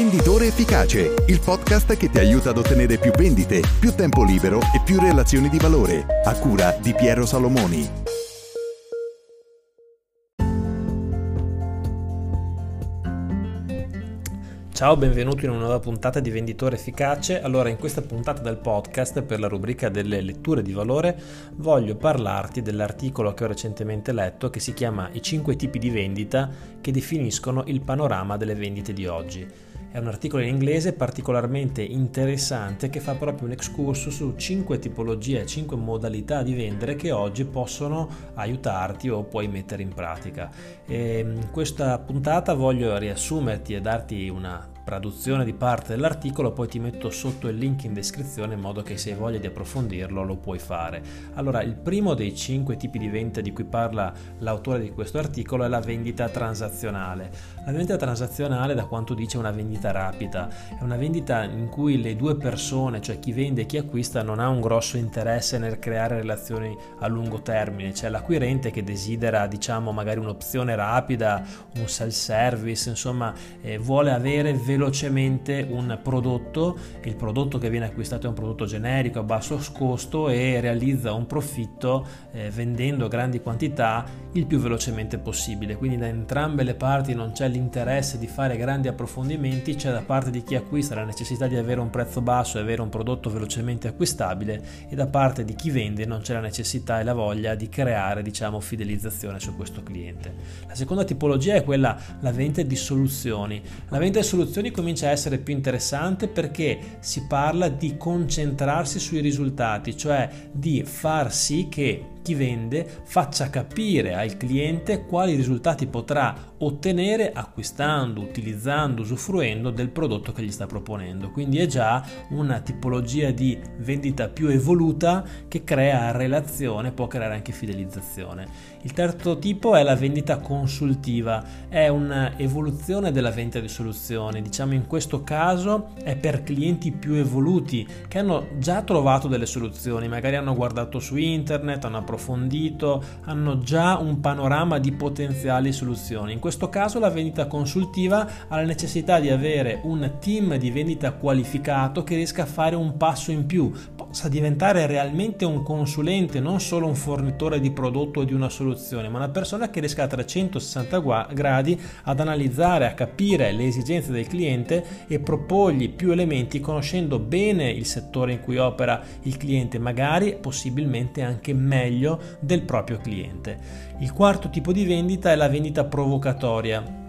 Venditore Efficace, il podcast che ti aiuta ad ottenere più vendite, più tempo libero e più relazioni di valore, a cura di Piero Salomoni. Ciao, benvenuto in una nuova puntata di Venditore Efficace. Allora, in questa puntata del podcast, per la rubrica delle letture di valore, voglio parlarti dell'articolo che ho recentemente letto che si chiama I 5 tipi di vendita che definiscono il panorama delle vendite di oggi. È un articolo in inglese particolarmente interessante che fa proprio un excursus su 5 tipologie, 5 modalità di vendere che oggi possono aiutarti o puoi mettere in pratica. E in questa puntata voglio riassumerti e darti una traduzione di parte dell'articolo, poi ti metto sotto il link in descrizione in modo che se hai voglia di approfondirlo lo puoi fare. Allora, il primo dei cinque tipi di vendita di cui parla l'autore di questo articolo è la vendita transazionale. La vendita transazionale, da quanto dice, è una vendita rapida, è una vendita in cui le due persone, cioè chi vende e chi acquista, non ha un grosso interesse nel creare relazioni a lungo termine, c'è l'acquirente che desidera, diciamo, magari un'opzione rapida, un self-service, insomma, eh, vuole avere velocemente velocemente un prodotto, il prodotto che viene acquistato è un prodotto generico a basso costo e realizza un profitto eh, vendendo grandi quantità il più velocemente possibile. Quindi da entrambe le parti non c'è l'interesse di fare grandi approfondimenti, c'è da parte di chi acquista la necessità di avere un prezzo basso e avere un prodotto velocemente acquistabile e da parte di chi vende non c'è la necessità e la voglia di creare diciamo fidelizzazione su questo cliente. La seconda tipologia è quella la vendita di soluzioni. La vendita di soluzioni comincia a essere più interessante perché si parla di concentrarsi sui risultati, cioè di far sì che chi vende faccia capire al cliente quali risultati potrà ottenere acquistando, utilizzando, usufruendo del prodotto che gli sta proponendo. Quindi è già una tipologia di vendita più evoluta che crea relazione, può creare anche fidelizzazione. Il terzo tipo è la vendita consultiva, è un'evoluzione della vendita di soluzioni, diciamo in questo caso è per clienti più evoluti che hanno già trovato delle soluzioni, magari hanno guardato su internet, hanno approfondito, hanno già un panorama di potenziali soluzioni. In questo caso la vendita consultiva ha la necessità di avere un team di vendita qualificato che riesca a fare un passo in più, possa diventare realmente un consulente, non solo un fornitore di prodotto o di una soluzione, ma una persona che riesca a 360 gradi ad analizzare, a capire le esigenze del cliente e proporgli più elementi conoscendo bene il settore in cui opera il cliente, magari possibilmente anche meglio del proprio cliente. Il quarto tipo di vendita è la vendita provocatoria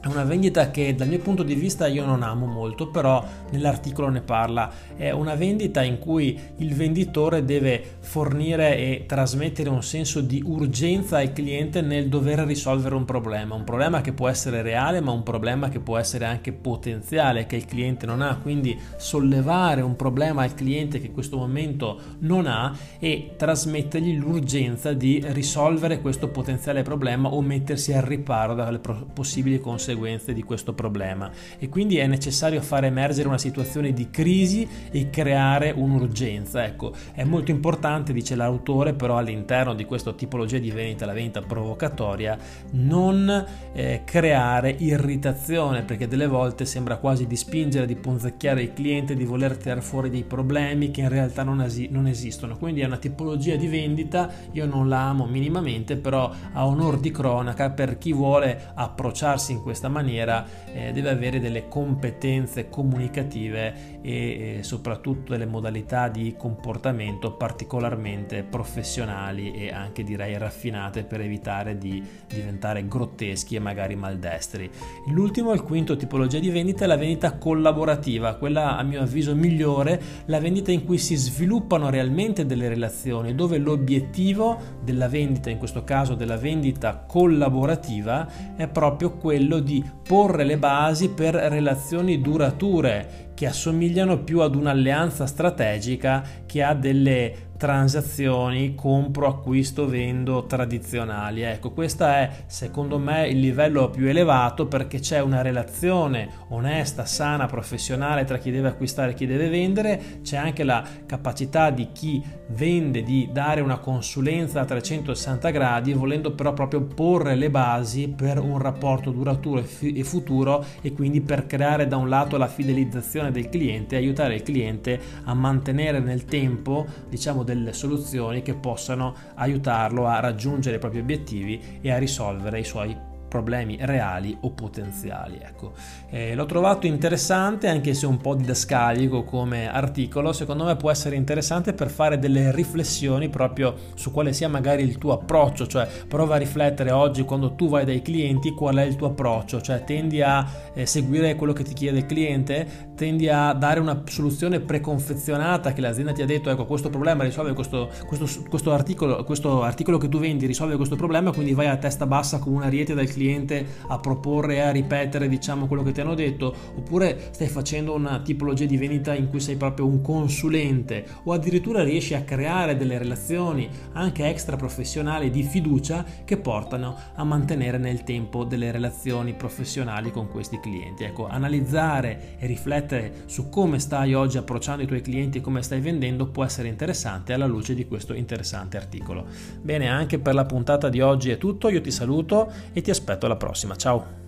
è una vendita che dal mio punto di vista io non amo molto, però nell'articolo ne parla. È una vendita in cui il venditore deve fornire e trasmettere un senso di urgenza al cliente nel dover risolvere un problema, un problema che può essere reale, ma un problema che può essere anche potenziale che il cliente non ha, quindi sollevare un problema al cliente che in questo momento non ha e trasmettergli l'urgenza di risolvere questo potenziale problema o mettersi al riparo dalle possibili conseguenze conseguenze di questo problema e quindi è necessario far emergere una situazione di crisi e creare un'urgenza. Ecco, è molto importante, dice l'autore, però all'interno di questa tipologia di vendita, la vendita provocatoria, non eh, creare irritazione perché delle volte sembra quasi di spingere, di punzecchiare il cliente, di voler tirare fuori dei problemi che in realtà non, es- non esistono. Quindi è una tipologia di vendita, io non la amo minimamente, però a onor di cronaca per chi vuole approcciarsi in questa questa maniera eh, deve avere delle competenze comunicative e eh, soprattutto delle modalità di comportamento particolarmente professionali e anche direi raffinate per evitare di diventare grotteschi e magari maldestri. L'ultimo, il quinto tipologia di vendita è la vendita collaborativa, quella a mio avviso migliore, la vendita in cui si sviluppano realmente delle relazioni, dove l'obiettivo della vendita, in questo caso della vendita collaborativa, è proprio quello di porre le basi per relazioni durature che assomigliano più ad un'alleanza strategica che a delle transazioni compro, acquisto, vendo tradizionali. Ecco, questo è secondo me il livello più elevato perché c'è una relazione onesta, sana, professionale tra chi deve acquistare e chi deve vendere, c'è anche la capacità di chi vende di dare una consulenza a 360 gradi, volendo però proprio porre le basi per un rapporto duraturo e futuro e quindi per creare da un lato la fidelizzazione del cliente aiutare il cliente a mantenere nel tempo, diciamo, delle soluzioni che possano aiutarlo a raggiungere i propri obiettivi e a risolvere i suoi problemi reali o potenziali. Ecco. Eh, l'ho trovato interessante anche se un po' didascalico come articolo, secondo me può essere interessante per fare delle riflessioni proprio su quale sia magari il tuo approccio, cioè prova a riflettere oggi quando tu vai dai clienti qual è il tuo approccio, cioè tendi a eh, seguire quello che ti chiede il cliente, tendi a dare una soluzione preconfezionata che l'azienda ti ha detto ecco questo problema risolve questo, questo, questo, articolo, questo articolo che tu vendi risolve questo problema, quindi vai a testa bassa come un ariete dal cliente a proporre e a ripetere diciamo quello che ti hanno detto oppure stai facendo una tipologia di vendita in cui sei proprio un consulente o addirittura riesci a creare delle relazioni anche extra professionali di fiducia che portano a mantenere nel tempo delle relazioni professionali con questi clienti. Ecco analizzare e riflettere su come stai oggi approcciando i tuoi clienti e come stai vendendo può essere interessante alla luce di questo interessante articolo bene anche per la puntata di oggi è tutto io ti saluto e ti aspetto alla prossima, ciao!